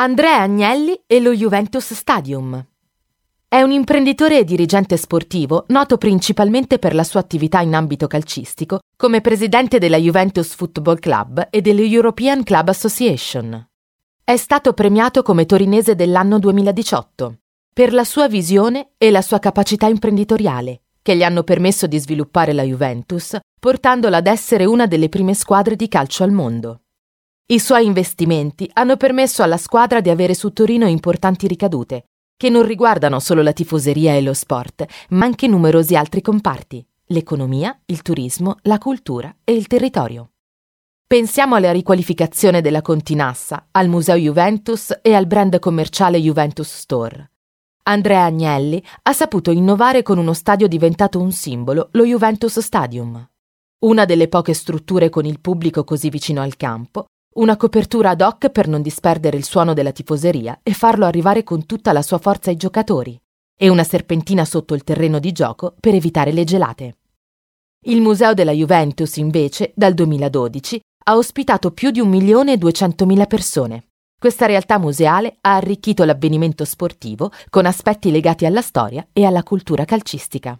Andrea Agnelli e lo Juventus Stadium. È un imprenditore e dirigente sportivo noto principalmente per la sua attività in ambito calcistico come presidente della Juventus Football Club e dello European Club Association. È stato premiato come torinese dell'anno 2018 per la sua visione e la sua capacità imprenditoriale, che gli hanno permesso di sviluppare la Juventus, portandola ad essere una delle prime squadre di calcio al mondo. I suoi investimenti hanno permesso alla squadra di avere su Torino importanti ricadute, che non riguardano solo la tifoseria e lo sport, ma anche numerosi altri comparti, l'economia, il turismo, la cultura e il territorio. Pensiamo alla riqualificazione della Continassa, al Museo Juventus e al brand commerciale Juventus Store. Andrea Agnelli ha saputo innovare con uno stadio diventato un simbolo, lo Juventus Stadium. Una delle poche strutture con il pubblico così vicino al campo, una copertura ad hoc per non disperdere il suono della tifoseria e farlo arrivare con tutta la sua forza ai giocatori, e una serpentina sotto il terreno di gioco per evitare le gelate. Il Museo della Juventus, invece, dal 2012, ha ospitato più di 1.200.000 persone. Questa realtà museale ha arricchito l'avvenimento sportivo con aspetti legati alla storia e alla cultura calcistica.